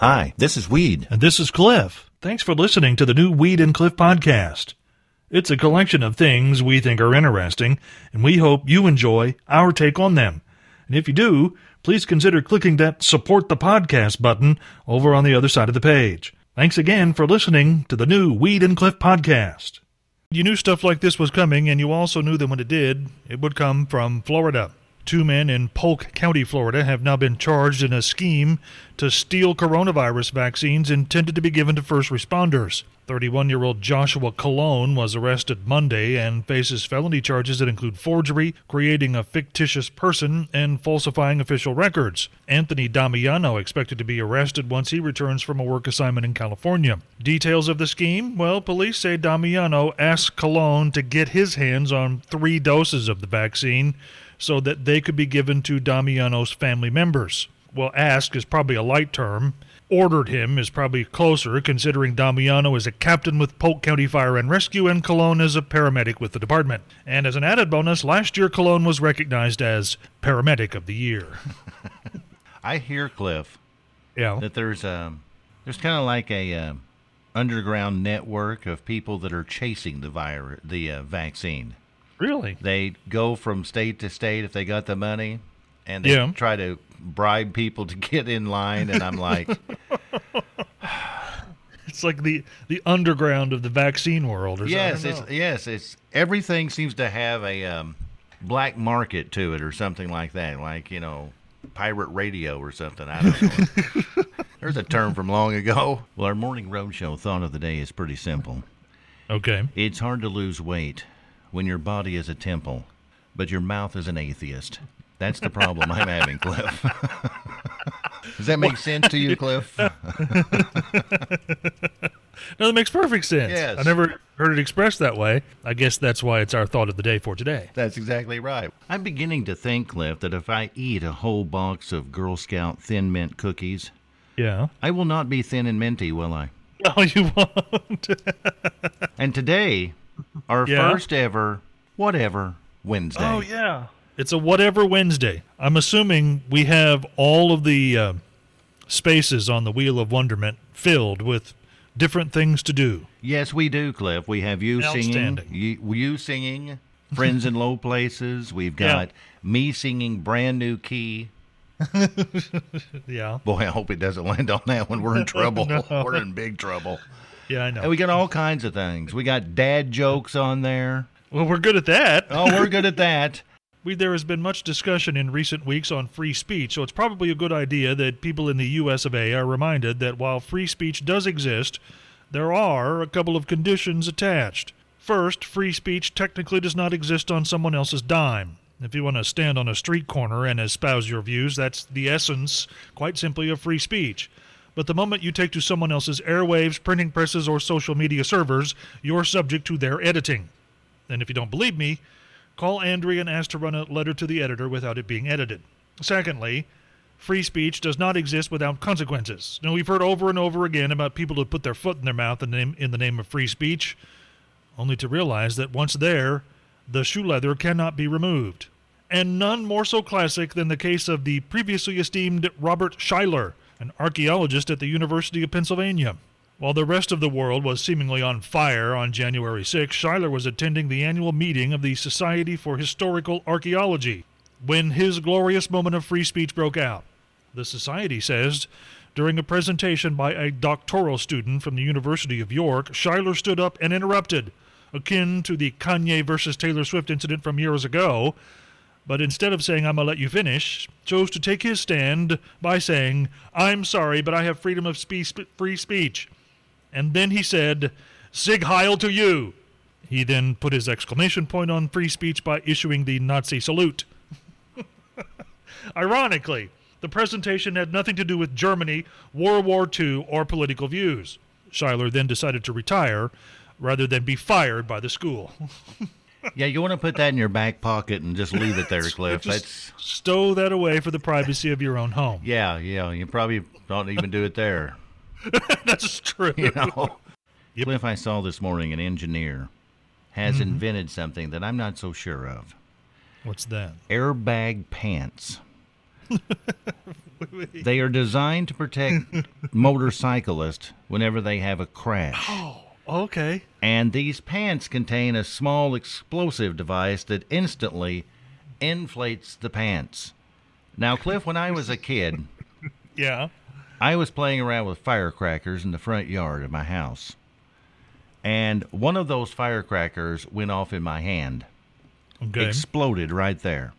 Hi, this is Weed. And this is Cliff. Thanks for listening to the new Weed and Cliff podcast. It's a collection of things we think are interesting, and we hope you enjoy our take on them. And if you do, please consider clicking that support the podcast button over on the other side of the page. Thanks again for listening to the new Weed and Cliff podcast. You knew stuff like this was coming, and you also knew that when it did, it would come from Florida. Two men in Polk County, Florida, have now been charged in a scheme to steal coronavirus vaccines intended to be given to first responders. 31 year old Joshua Colon was arrested Monday and faces felony charges that include forgery, creating a fictitious person, and falsifying official records. Anthony Damiano expected to be arrested once he returns from a work assignment in California. Details of the scheme? Well, police say Damiano asked Colon to get his hands on three doses of the vaccine so that they could be given to Damiano's family members. Well, ask is probably a light term. Ordered him is probably closer, considering Damiano is a captain with Polk County Fire and Rescue and Colon is a paramedic with the department. And as an added bonus, last year Colon was recognized as Paramedic of the Year. I hear, Cliff, yeah. that there's a there's kind of like a uh, underground network of people that are chasing the virus, the uh, vaccine. Really? They go from state to state if they got the money, and they Yeah. try to bribe people to get in line. And I'm like, It's like the, the underground of the vaccine world or yes, it's yes, it's everything seems to have a um, black market to it or something like that, like you know, pirate radio or something. I don't know. There's a term from long ago. Well, our morning roadshow thought of the day is pretty simple. Okay. It's hard to lose weight when your body is a temple, but your mouth is an atheist. That's the problem I'm having, Cliff. Does that make sense to you, Cliff? No, that makes perfect sense. Yes. I never heard it expressed that way. I guess that's why it's our thought of the day for today. That's exactly right. I'm beginning to think, Cliff, that if I eat a whole box of Girl Scout Thin Mint cookies, Yeah. I will not be thin and minty, will I? No, you won't. And today, our Yeah? first ever whatever Wednesday. oh, yeah. It's a whatever Wednesday. I'm assuming we have all of the uh, spaces on the Wheel of Wonderment filled with different things to do. Yes, we do, Cliff. We have you singing, you, you singing, friends in low places. We've Yeah. got me singing brand new key. Yeah. Boy, I hope it doesn't land on that one. We're in trouble. We're in big trouble. Yeah, I know. And we got all kinds of things. We got dad jokes on there. well, we're good at that. Oh, we're good at that. We, there has been much discussion in recent weeks on free speech, so it's probably a good idea that people in the U.S. of A. are reminded that while free speech does exist, there are a couple of conditions attached. First, free speech technically does not exist on someone else's dime. If you want to stand on a street corner and espouse your views, that's the essence, quite simply, of free speech. But the moment you take to someone else's airwaves, printing presses, or social media servers, you're subject to their editing. And if you don't believe me, call Andrea and ask to run a letter to the editor without it being edited. Secondly, free speech does not exist without consequences. Now, we've heard over and over again about people who put their foot in their mouth in the name, of free speech, only to realize that once there, the shoe leather cannot be removed. And none more so classic than the case of the previously esteemed Robert Schuyler, an archaeologist at the University of Pennsylvania. While the rest of the world was seemingly on fire on January 6, Schuyler was attending the annual meeting of the Society for Historical Archaeology when his glorious moment of free speech broke out. The Society says during a presentation by a doctoral student from the University of York, Schuyler stood up and interrupted, akin to the Kanye versus Taylor Swift incident from years ago, but instead of saying, I'm going to let you finish, chose to take his stand by saying, I'm sorry, but I have freedom of spe- free speech. And then he said, Sig Heil to you. He then put his exclamation point on free speech by issuing the Nazi salute. Ironically, the presentation had nothing to do with Germany, World War II, or political views. Schuyler then decided to retire rather than be fired by the school. Yeah, you want to put that in your back pocket and just leave it there, Cliff. Just That's stow that away for the privacy of your own home. yeah, yeah. You probably don't even do it there. That's true. You know. Yep. Cliff, I saw this morning an engineer has mm-hmm. invented something that I'm not so sure of. What's that? Airbag pants. They are designed to protect motorcyclists whenever they have a crash. Oh, okay. And these pants contain a small explosive device that instantly inflates the pants. Now, Cliff, when I was a kid, Yeah. I was playing around with firecrackers in the front yard of my house. And one of those firecrackers went off in my hand, Okay. exploded right there.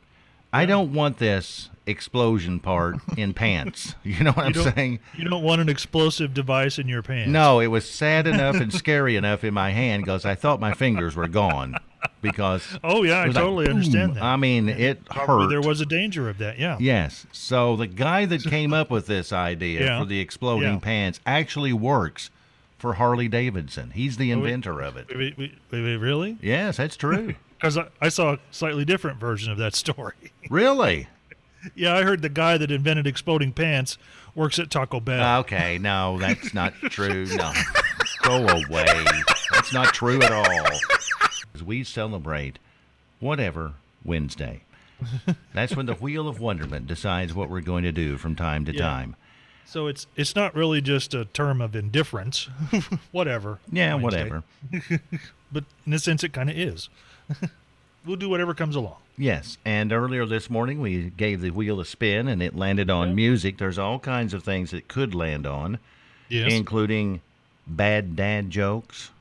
I don't want this explosion part in pants. You know what I'm saying? You don't want an explosive device in your pants. No, it was sad enough and scary enough in my hand because I thought my fingers were gone. Because Oh yeah, I was like, totally understand that. I mean, it Probably hurt. there was a danger of that. Yeah. Yes. So the guy that came up with this idea Yeah. for the exploding Yeah. pants actually works for Harley Davidson. He's the inventor of it. Wait, wait, wait, wait, really? Yes, that's true. Because I, I saw a slightly different version of that story. really? Yeah, I heard the guy that invented exploding pants works at Taco Bell. Ah, okay, no, that's not true. No. Go away. That's not true at all. We celebrate whatever Wednesday. That's when the wheel of wonderment decides what we're going to do from time to Yeah. time. so it's it's not really just a term of indifference. whatever. Yeah, Wednesday. whatever. But in a sense, it kind of is. we'll do whatever comes along. Yes, and earlier this morning we gave the wheel a spin and it landed on music. There's all kinds of things it could land on, Yes. including bad dad jokes.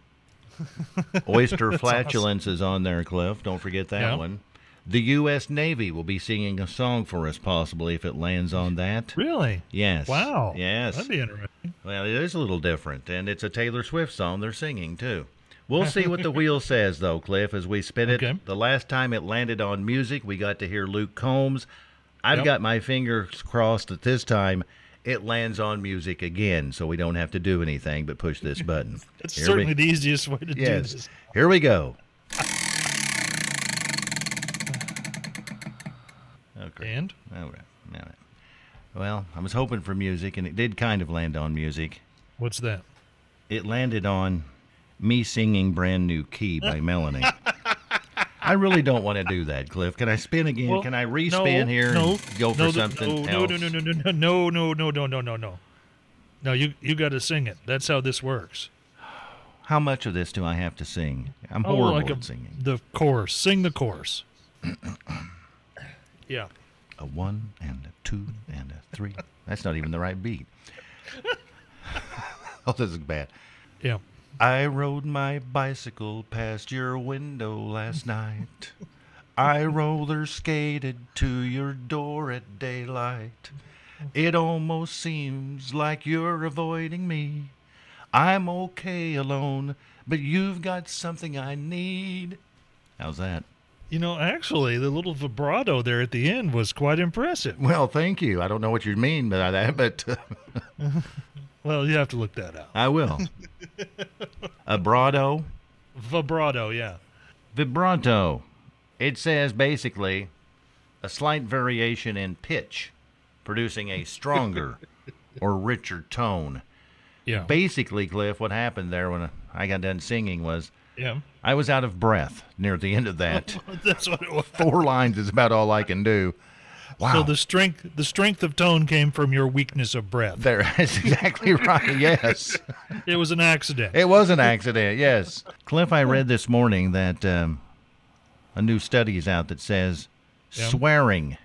Oyster flatulence is on there, Cliff. Don't forget that Yeah. one. The U.S. Navy will be singing a song for us, possibly, if it lands on that. really? Yes. Wow. Yes. That'd be interesting. Well, it is a little different, and it's a Taylor Swift song they're singing, too. We'll see what the wheel says, though, Cliff, as we spin it. Okay. The last time it landed on music, we got to hear Luke Combs. I've Yep. got my fingers crossed that this time it lands on music again, so we don't have to do anything but push this button. That's Here certainly we, the easiest way to do yes. this. Here we go. Okay. And All right. All right. Well, I was hoping for music, and it did kind of land on music. what's that? it landed on me singing brand new key by melanie i really don't want to do that cliff can i spin again Well, can i respin no, here no, and go for no, th- something no, else no, no, no, no, no, no, no, no, no, no, no, no. No, you you got to sing it. That's how this works. how much of this do i have to sing i'm Oh, horrible like a, at singing the chorus. Sing the chorus. yeah. a one and a two and a three that's not even the right beat oh this is bad Yeah. I rode my bicycle past your window last night. I roller skated to your door at daylight. It almost seems like you're avoiding me. I'm okay alone, but you've got something I need. How's that? You know, actually, the little vibrato there at the end was quite impressive. Well, thank you. I don't know what you mean by that, but uh, Well, you have to look that up. I will. A brado. Vibrato, yeah. Vibrato. It says basically a slight variation in pitch, producing a stronger or richer tone. Yeah. Basically, Cliff, what happened there when I got done singing was yeah. I was out of breath near the end of that. That's what it was. Four lines is about all I can do. Wow. So the strength the strength of tone came from your weakness of breath. there, that's exactly right. Yes. It was an accident. It was an accident, yes. Cliff, I read this morning that um, a new study is out that says Yeah. swearing,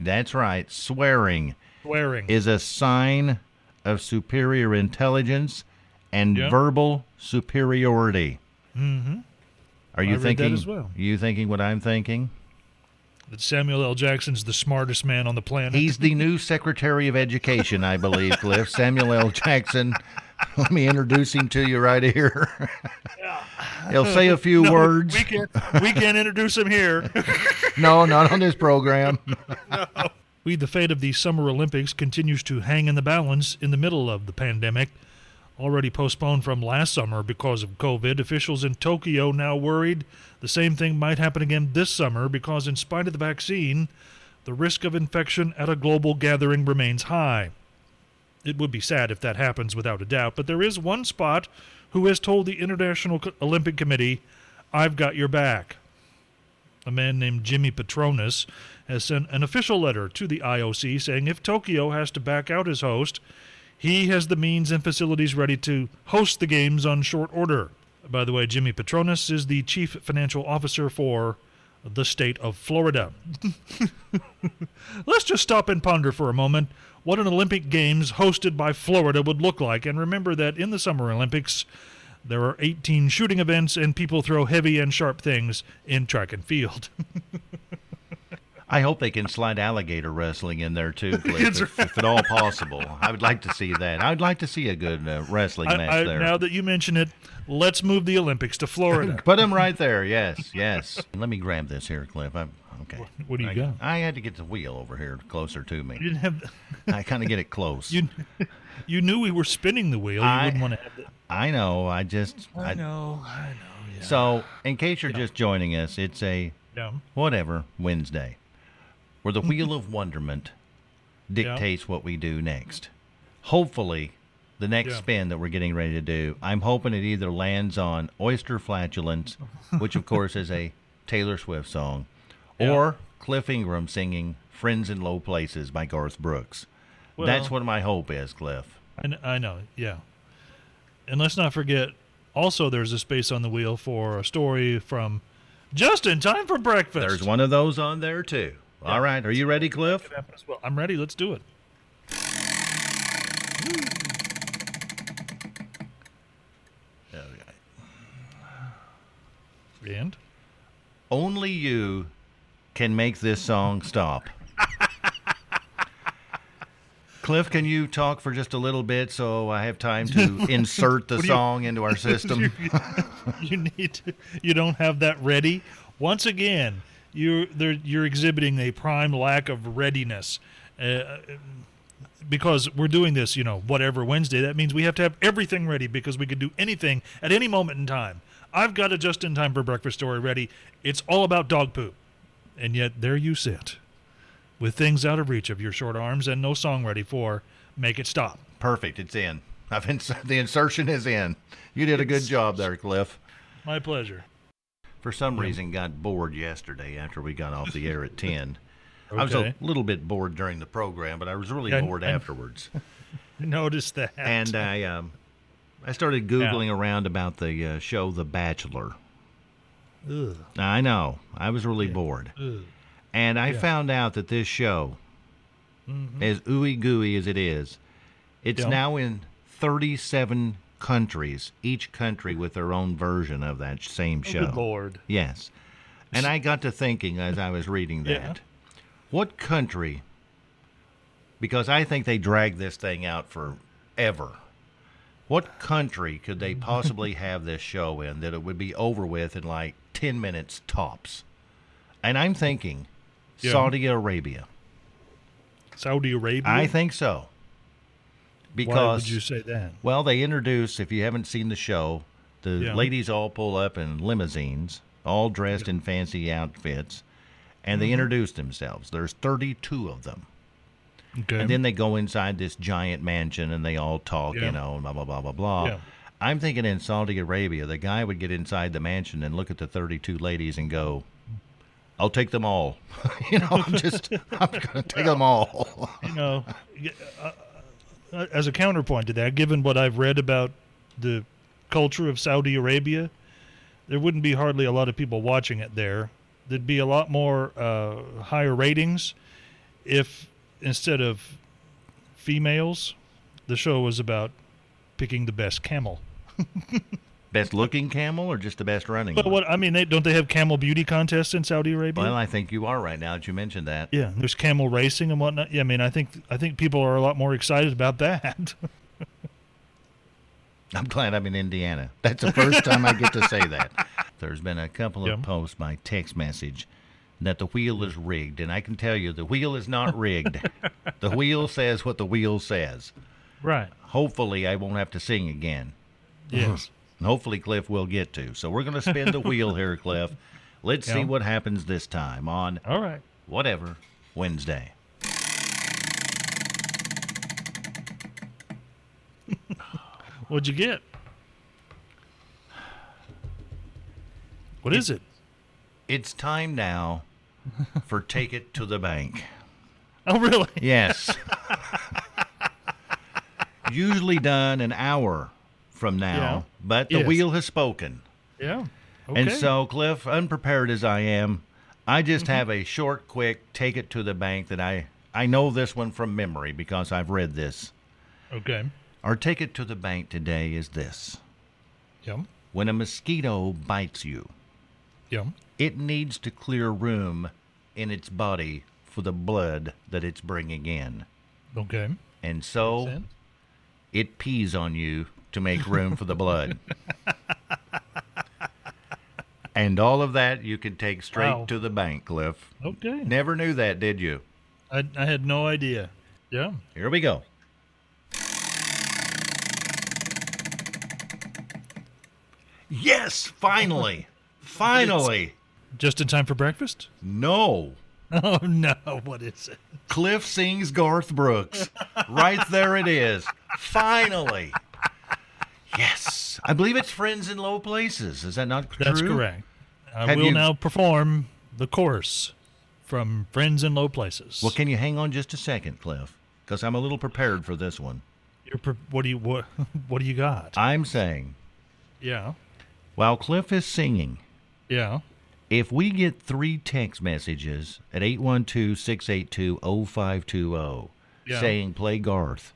that's right, swearing Swearing. is a sign of superior intelligence and Yeah. verbal superiority. mm-hmm. Are you I read that thinking? as well. You thinking what I'm thinking? That Samuel L. Jackson's the smartest man on the planet. He's the new Secretary of Education, I believe, Cliff. Samuel L. Jackson. Let me introduce him to you right here. He'll say a few No, words. We can't we can't introduce him here. No, not on this program. no. we the fate of the Summer Olympics continues to hang in the balance in the middle of the pandemic. Already postponed from last summer because of COVID, officials in Tokyo now worried the same thing might happen again this summer because, in spite of the vaccine, the risk of infection at a global gathering remains high. It would be sad if that happens without a doubt, but there is one spot who has told the International Olympic Committee, I've got your back. a man named Jimmy Patronis, has sent an official letter to the IOC saying if Tokyo has to back out as host, he has the means and facilities ready to host the games on short order. By the way, Jimmy Patronis is the chief financial officer for the state of Florida. Let's just stop and ponder for a moment what an Olympic Games hosted by Florida would look like. And remember that in the Summer Olympics, there are 18 shooting events and people throw heavy and sharp things in track and field. I hope they can slide alligator wrestling in there too, Cliff, if, if at all possible. I would like to see that. I would like to see a good uh, wrestling I- match I- there. now that you mention it, let's move the Olympics to Florida. Put him right there. Yes, yes. Let me grab this here, Cliff. I'm okay. What do you I, got? I had to get the wheel over here closer to me. You me. didn't have. I kind of get it close. You, you knew we were spinning the wheel. You I- wouldn't want to have the. I know. I just. I, know. I know. Yeah. so, in case you're just joining us, it's a yeah. whatever Wednesday, where the wheel of wonderment dictates what we do next. Hopefully, the next Yeah. spin that we're getting ready to do, I'm hoping it either lands on Oyster Flatulence, which of course is a Taylor Swift song, Yeah. or Cliff Ingram singing Friends in Low Places by Garth Brooks. That's what my hope is, Cliff. I, kn- I know, yeah. And let's not forget, also, there's a space on the wheel for a story from Just in Time for Breakfast. There's one of those on there too. All right, are you ready, Cliff? Well, I'm ready. Let's do it. And Only you can make this song stop. Cliff, can you talk for just a little bit so I have time to insert the you- song into our system? you need to, you don't have that ready. Once again, you there you're exhibiting a prime lack of readiness. Uh, because we're doing this, you know, whatever Wednesday, that means we have to have everything ready because we could do anything at any moment in time. I've got a just in time for breakfast story ready. It's all about dog poop. And yet there you sit with things out of reach of your short arms and no song ready for Make It Stop. Perfect, it's in. I've ins- the insertion is in. You did a good job there, Cliff. My pleasure. For some reason, got bored yesterday after we got off the air at ten. I was a little bit bored during the program, but I was really Yeah, bored and- afterwards. Notice that. and I um, I started googling around about the uh, show The Bachelor. Ugh, I know I was really bored, ugh. and I Yeah. found out that this show, as ooey gooey as it is, it's Mm-hmm. Now in 37 countries, each country with their own version of that same oh, show. Oh, Good lord. Yes. And I got to thinking as I was reading that, Yeah. what country, because I think they dragged this thing out forever, what country could they possibly have this show in that it would be over with in like 10 minutes tops? And I'm thinking Yeah. Saudi Arabia. Saudi Arabia. I think so. Because Why would you say that? well, they introduce, if you haven't seen the show, the Yeah. ladies all pull up in limousines, all dressed in fancy outfits, and Mm-hmm. they introduce themselves. There's 32 of them. Okay. And then they go inside this giant mansion and they all talk, Yeah. you know, blah, blah, blah, blah, blah. Yeah. I'm thinking in Saudi Arabia, the guy would get inside the mansion and look at the 32 ladies and go, I'll take them all. you know, I'm just, I'm going to take them all. you know, uh, as a counterpoint to that, given what I've read about the culture of Saudi Arabia, there wouldn't be hardly a lot of people watching it there. There'd be a lot more uh, higher ratings if instead of females, the show was about picking the best camel. best looking camel or just the best running? But one? what I mean, they, don't they have camel beauty contests in Saudi Arabia? Well, I think you are right now that you mentioned that. yeah, there's camel racing and whatnot. Yeah, I mean, I think I think people are a lot more excited about that. I'm glad I'm in Indiana. That's the first time I get to say that. There's been a couple of Yeah. posts by text message that the wheel is rigged, and I can tell you the wheel is not rigged. the wheel says what the wheel says. right. Hopefully, I won't have to sing again. Yes. And hopefully, Cliff will get to. So we're going to spin the wheel here, Cliff. Let's see what happens this time on All right. whatever Wednesday. What'd you get? What is it? It's time now for Take It to the Bank. Oh, really? Yes. Usually done an hour from now, Yeah. but the Yes. wheel has spoken. Yeah. Okay. And so, Cliff, unprepared as I am, I just Mm-hmm. have a short, quick take it to the bank that I I know this one from memory because I've read this. Okay. Our take it to the bank today is this: Yeah. when a mosquito bites you, Yeah. it needs to clear room in its body for the blood that it's bringing in, Okay. and so it pees on you to make room for the blood. And all of that you can take straight Wow. to the bank, Cliff. Okay. Never knew that, did you? I, I had no idea. Yeah. Here we go. Yes, finally. finally. Just in time for breakfast? No. Oh no! What is it? Cliff sings Garth Brooks. right there it is. Finally. I believe it's Friends in Low Places. Is that not true? That's correct. I Have will you- now perform the chorus from Friends in Low Places. Well, can you hang on just a second, Cliff? Because I'm a little prepared for this one. You're pre- what do you what what do you got? I'm saying, yeah. while Cliff is singing, Yeah. if we get three text messages at 812 682 0520 saying play Garth,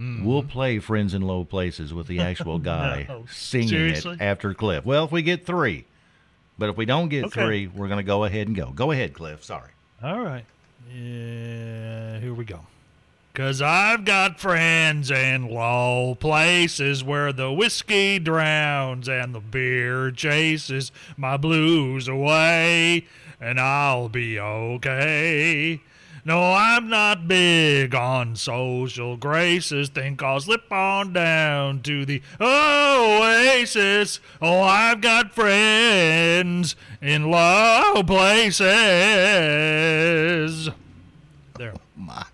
Mm-hmm. we'll play Friends in Low Places with the actual guy No. singing Seriously? it after Cliff. Well, if we get three. But if we don't get Okay. three, we're going to go ahead and go. Go ahead, Cliff. Sorry. All right. Yeah, here we go. Cause I've got friends in low places where the whiskey drowns and the beer chases my blues away, and I'll be okay. No, I'm not big on social graces. Think I'll slip on down to the oasis. Oh, I've got friends in low places. There. My.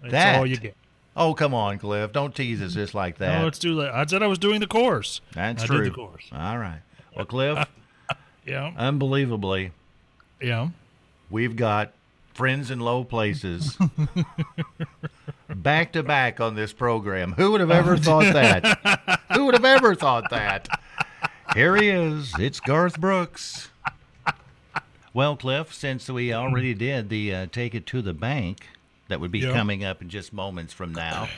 That's That- all you get. Oh, come on, Cliff. Don't tease us just like that. No, it's too late. I said I was doing the course. That's I true. did the course. All right. Well, Cliff, Yeah. unbelievably, Yeah. we've got friends in low places back to back on this program. Who would have ever thought that? Who would have ever thought that? Here he is. It's Garth Brooks. Well, Cliff, since we already did the uh, take it to the bank, that would be Yeah. coming up in just moments from now.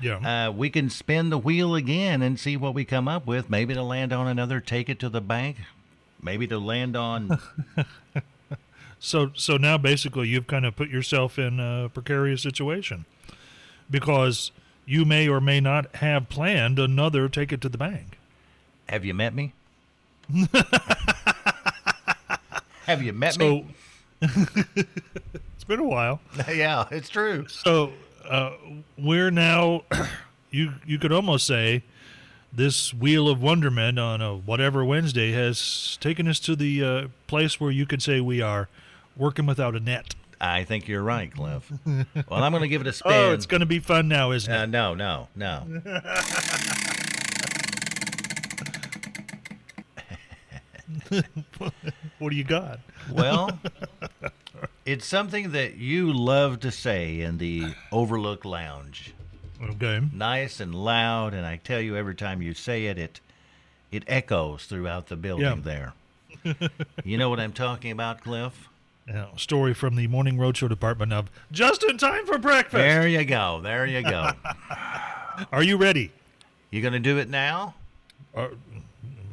Yeah. Uh, we can spin the wheel again and see what we come up with. Maybe to land on another take it to the bank. Maybe to land on. So so now basically you've kind of put yourself in a precarious situation because you may or may not have planned another take it to the bank. Have you met me? Have you met me? It's been a while. yeah, it's true. So uh, we're now you you could almost say this wheel of wonderment on a whatever Wednesday has taken us to the uh, place where you could say we are working without a net. I think you're right, Cliff. well, I'm going to give it a spin. Oh, it's going to be fun now, isn't it? Uh, no, no, no. What do you got? Well, it's something that you love to say in the Overlook Lounge. Okay. Nice and loud, and I tell you, every time you say it, it it echoes throughout the building there. you know what I'm talking about, Cliff? Now, story from the Morning Roadshow department of Just in Time for Breakfast. There you go. There you go. Are you ready? You going to do it now? Uh,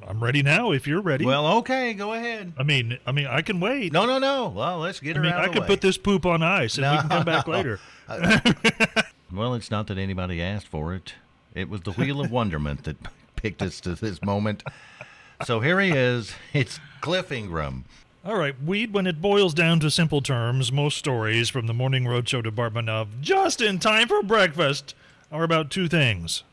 I'm ready now if you're ready. Well, okay, go ahead. I mean, I mean, I can wait. No, no, no. Well, let's get I mean, out I could way. put this poop on ice and we can come back later. Uh, uh, well, it's not that anybody asked for it. It was the wheel of wonderment that picked us to this moment. So here he is. It's Cliff Ingram. All right, Weed, when it boils down to simple terms, most stories from the Morning Roadshow department of Just in Time for Breakfast are about two things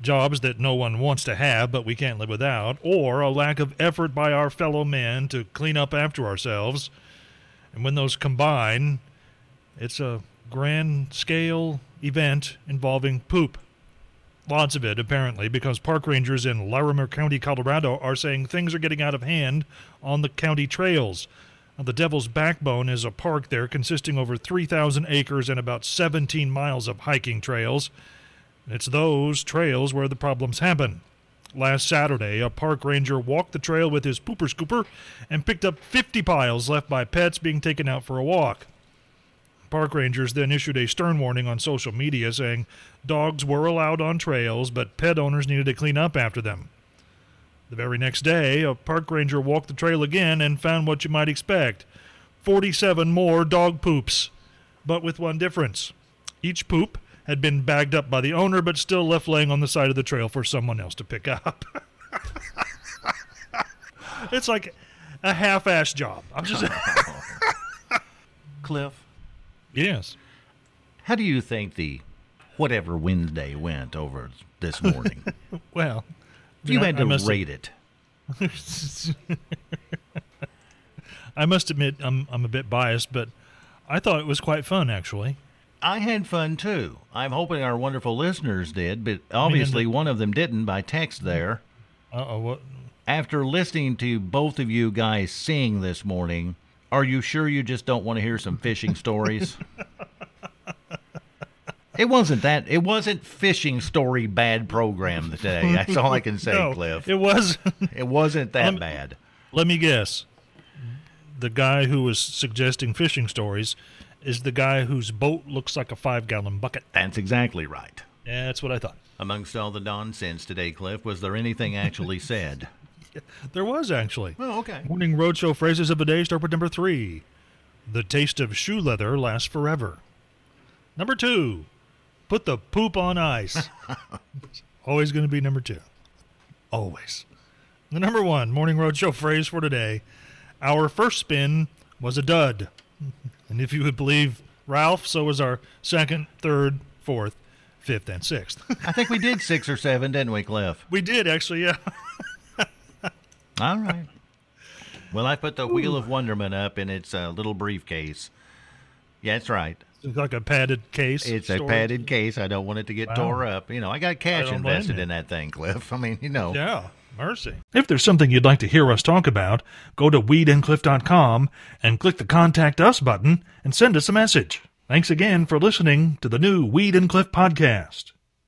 jobs that no one wants to have but we can't live without, or a lack of effort by our fellow men to clean up after ourselves. And when those combine, it's a grand scale event involving poop. Lots of it, apparently, because park rangers in Larimer County, Colorado, are saying things are getting out of hand on the county trails. Now, the Devil's Backbone is a park there consisting over 3,000 acres and about 17 miles of hiking trails. It's those trails where the problems happen. Last Saturday, a park ranger walked the trail with his pooper scooper and picked up 50 piles left by pets being taken out for a walk. Park rangers then issued a stern warning on social media saying dogs were allowed on trails, but pet owners needed to clean up after them. The very next day, a park ranger walked the trail again and found what you might expect 47 more dog poops, but with one difference. Each poop had been bagged up by the owner, but still left laying on the side of the trail for someone else to pick up. it's like a half ass job. I'm just. Cliff, yes. how do you think the whatever Wednesday went over this morning? Well, if you I- had to rate it. I must admit I'm I'm a bit biased, but I thought it was quite fun actually. I had fun too. I'm hoping our wonderful listeners did, but obviously one of them didn't by text there. Uh oh, what? After listening to both of you guys sing this morning, are you sure you just don't want to hear some fishing stories? It wasn't that. It wasn't fishing story bad program today. That's all I can say, no, Cliff. it was. It wasn't that Um, bad. Let me guess. The guy who was suggesting fishing stories is the guy whose boat looks like a five gallon bucket. That's exactly right. Yeah, that's what I thought. Amongst all the nonsense today, Cliff, was there anything actually said? There was actually. Oh, okay. Morning Roadshow phrases of the day start with number three. The taste of shoe leather lasts forever. Number two. Put the poop on ice. Always going to be number two. Always. The number one Morning Roadshow phrase for today. Our first spin was a dud. And if you would believe Ralph, so was our second, third, fourth, fifth, and sixth. I think we did six or seven, didn't we, Cliff? we did actually, yeah. All right. Well, I put the Wheel of Wonderment up in its uh, little briefcase. Yeah, that's right. It's like a padded case. It's a padded case. I don't want it to get Wow. tore up. You know, I got cash don't invested in that thing, Cliff. I mean, you know. Yeah, mercy. If there's something you'd like to hear us talk about, go to weedandcliff.com and click the Contact Us button and send us a message. Thanks again for listening to the new Weed and Cliff podcast.